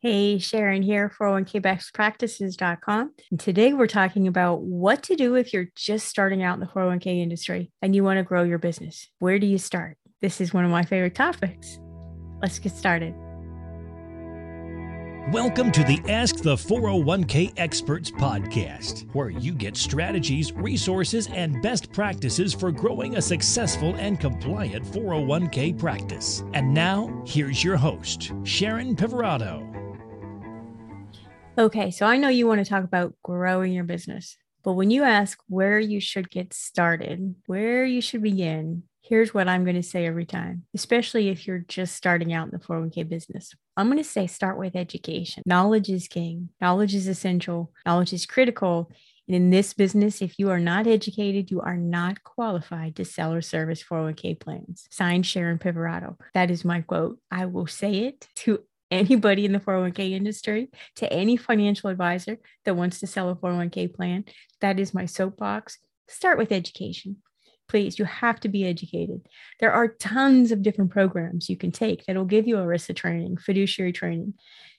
Hey, Sharon here, 401kbestpractices.com. And today we're talking about what to do if you're just starting out in the 401k industry and you want to grow your business. Where do you start? This is one of my favorite topics. Let's get started. Welcome to the Ask the 401k Experts podcast, where you get strategies, resources, and best practices for growing a successful and compliant 401k practice. And now, here's your host, Sharon Pivirotto. Okay, so I know you want to talk about growing your business, but when you ask where you should get started, where you should begin, here's what I'm going to say every time, especially if you're just starting out in the 401k business. I'm going to say start with education. Knowledge is king, knowledge is essential, knowledge is critical. And in this business, if you are not educated, you are not qualified to sell or service 401k plans. Signed Sharon Pivirotto. That is my quote. I will say it to anybody in the 401k industry, to any financial advisor that wants to sell a 401k plan. That is my soapbox. Start with education. Please, you have to be educated. There are tons of different programs you can take that will give you ERISA training, fiduciary training,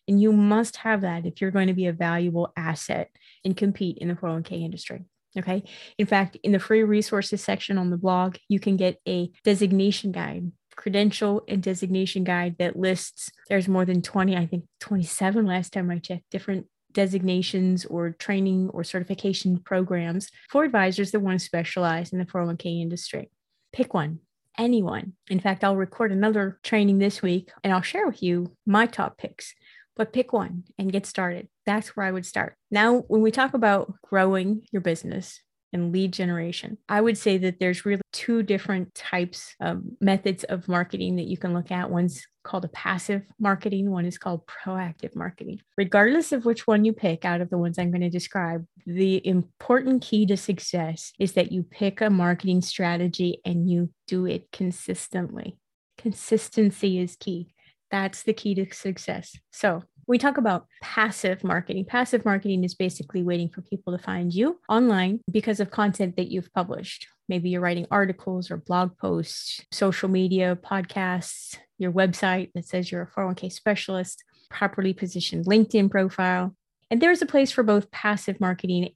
and you must have that if you're going to be a valuable asset and compete in the 401k industry. Okay. In fact, in the free resources section on the blog, you can get a designation guide credential and designation guide that lists there's more than 20 i think 27 last time i checked different designations or training or certification programs for advisors that want to specialize in the 401k industry. Pick one anyone. In fact i'll record another training this week and i'll share with you my top picks but pick one and get started. That's where i would start. Now when we talk about growing your business and lead generation. I would say that there's really two different types of methods of marketing that you can look at. One's called a passive marketing, one is called proactive marketing. Regardless of which one you pick out of the ones I'm going to describe, the important key to success is that you pick a marketing strategy and you do it consistently. Consistency is key. That's the key to success. So, we talk about passive marketing. Passive marketing is basically waiting for people to find you online because of content that you've published. Maybe you're writing articles or blog posts, social media, podcasts, your website that says you're a 401k specialist, properly positioned LinkedIn profile. And there's a place for both passive marketing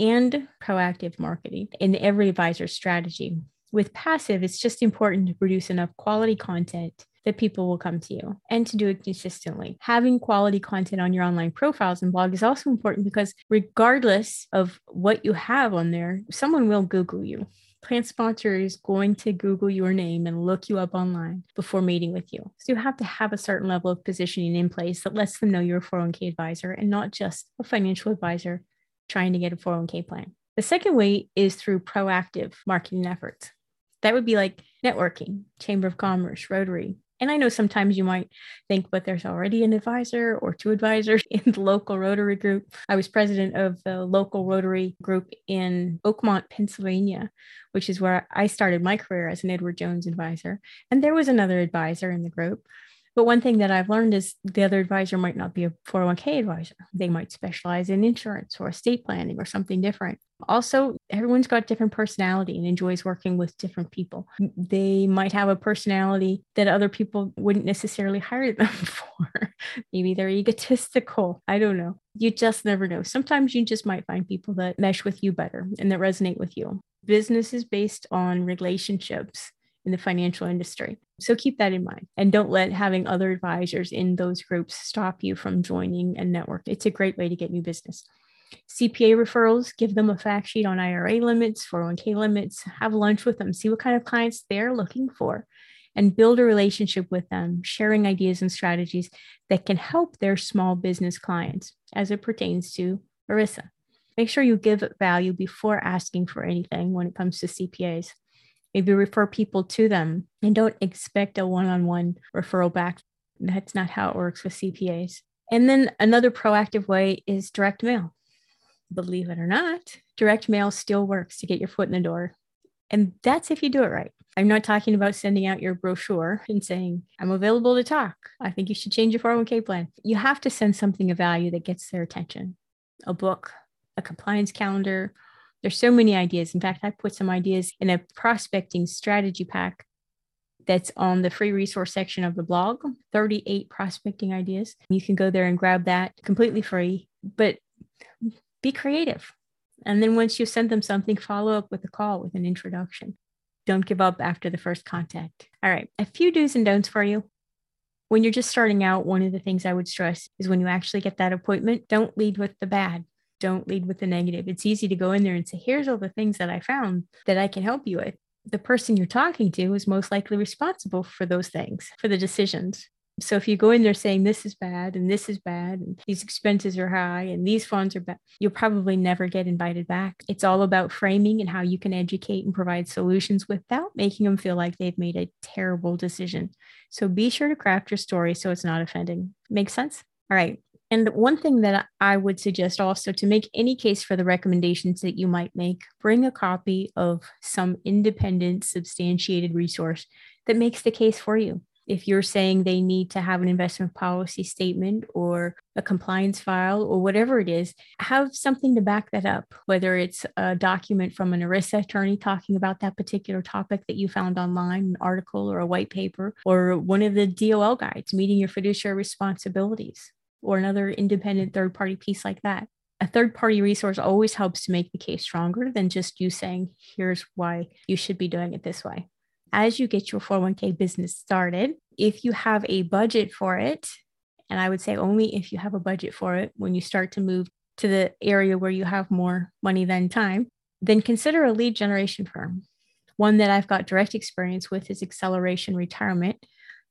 and proactive marketing in every advisor strategy. With passive, it's just important to produce enough quality content that people will come to you and to do it consistently. Having quality content on your online profiles and blog is also important because regardless of what you have on there, someone will Google you. Plan sponsor is going to Google your name and look you up online before meeting with you. So you have to have a certain level of positioning in place that lets them know you're a 401k advisor and not just a financial advisor trying to get a 401k plan. The second way is through proactive marketing efforts. That would be like networking, Chamber of Commerce, Rotary, and I know sometimes you might think, but there's already an advisor or two advisors in the local Rotary group. I was president of the local Rotary group in Oakmont, Pennsylvania, which is where I started my career as an Edward Jones advisor. And there was another advisor in the group. But one thing that I've learned is the other advisor might not be a 401k advisor. They might specialize in insurance or estate planning or something different. Also, everyone's got different personality and enjoys working with different people. They might have a personality that other people wouldn't necessarily hire them for. Maybe they're egotistical. I don't know. You just never know. Sometimes you just might find people that mesh with you better and that resonate with you. Business is based on relationships in the financial industry. So keep that in mind and don't let having other advisors in those groups stop you from joining a network. It's a great way to get new business. CPA referrals, give them a fact sheet on IRA limits, 401k limits, have lunch with them, see what kind of clients they're looking for, and build a relationship with them, sharing ideas and strategies that can help their small business clients as it pertains to ERISA. Make sure you give value before asking for anything when it comes to CPAs. Maybe refer people to them and don't expect a one on one referral back. That's not how it works with CPAs. And then another proactive way is direct mail. Believe it or not, direct mail still works to get your foot in the door. And that's if you do it right. I'm not talking about sending out your brochure and saying, I'm available to talk. I think you should change your 401k plan. You have to send something of value that gets their attention a book, a compliance calendar, there's so many ideas. In fact, I put some ideas in a prospecting strategy pack that's on the free resource section of the blog 38 prospecting ideas. You can go there and grab that completely free, but be creative. And then once you send them something, follow up with a call with an introduction. Don't give up after the first contact. All right, a few do's and don'ts for you. When you're just starting out, one of the things I would stress is when you actually get that appointment, don't lead with the bad. Don't lead with the negative. It's easy to go in there and say, here's all the things that I found that I can help you with. The person you're talking to is most likely responsible for those things, for the decisions. So if you go in there saying this is bad and this is bad and these expenses are high and these funds are bad, you'll probably never get invited back. It's all about framing and how you can educate and provide solutions without making them feel like they've made a terrible decision. So be sure to craft your story so it's not offending. Makes sense? All right. And one thing that I would suggest also to make any case for the recommendations that you might make, bring a copy of some independent, substantiated resource that makes the case for you. If you're saying they need to have an investment policy statement or a compliance file or whatever it is, have something to back that up, whether it's a document from an ERISA attorney talking about that particular topic that you found online, an article or a white paper, or one of the DOL guides, meeting your fiduciary responsibilities, or another independent third party piece like that. A third party resource always helps to make the case stronger than just you saying, here's why you should be doing it this way as you get your 401k business started, if you have a budget for it, and I would say only if you have a budget for it when you start to move to the area where you have more money than time, then consider a lead generation firm. One that I've got direct experience with is Acceleration Retirement.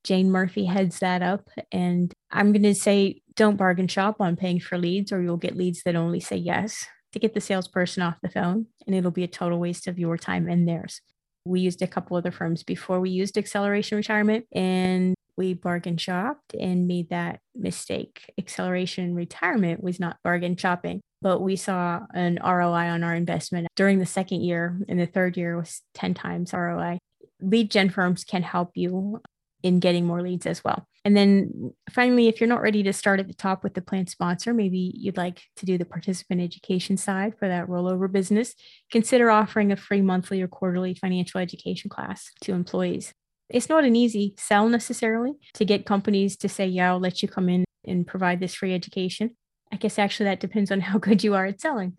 Jane Murphy heads that up. And I'm going to say don't bargain shop on paying for leads, or you'll get leads that only say yes to get the salesperson off the phone, and it'll be a total waste of your time and theirs. We used a couple other firms before we used Acceleration Retirement and we bargain shopped and made that mistake. Acceleration Retirement was not bargain shopping, but we saw an ROI on our investment during the second year, and the third year was 10 times ROI. Lead gen firms can help you in getting more leads as well. And then finally, if you're not ready to start at the top with the plan sponsor, maybe you'd like to do the participant education side for that rollover business, consider offering a free monthly or quarterly financial education class to employees. It's not an easy sell necessarily to get companies to say, yeah, I'll let you come in and provide this free education. I guess actually that depends on how good you are at selling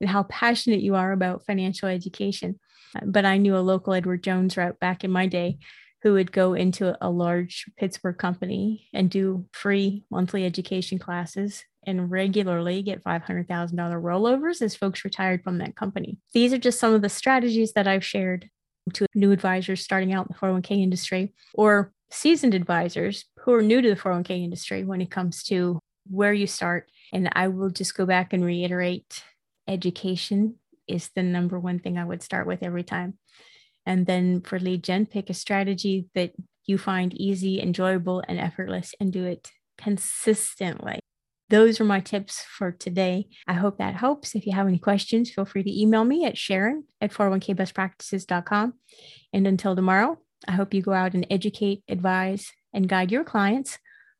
and how passionate you are about financial education. But I knew a local Edward Jones route back in my day who would go into a large Pittsburgh company and do free monthly education classes and regularly get $500,000 rollovers as folks retired from that company. These are just some of the strategies that I've shared to new advisors starting out in the 401k industry or seasoned advisors who are new to the 401k industry when it comes to where you start. And I will just go back and reiterate education is the number one thing I would start with every time. And then for lead gen, pick a strategy that you find easy, enjoyable, and effortless and do it consistently. Those are my tips for today. I hope that helps. If you have any questions, feel free to email me at Sharon at 401kbestpractices.com. And until tomorrow, I hope you go out and educate, advise, and guide your clients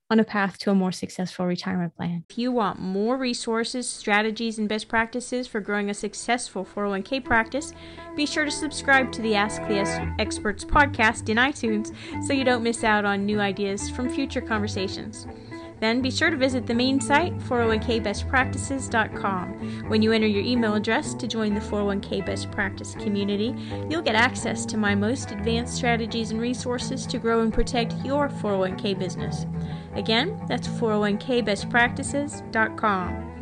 on a path to a more successful retirement plan. If you want more resources, strategies, and best practices for growing a successful 401k practice, be sure to subscribe to the Ask the Experts podcast in iTunes so you don't miss out on new ideas from future conversations. Then be sure to visit the main site, 401kbestpractices.com. When you enter your email address to join the 401k Best Practice community, you'll get access to my most advanced strategies and resources to grow and protect your 401k business. Again, that's 401kbestpractices.com.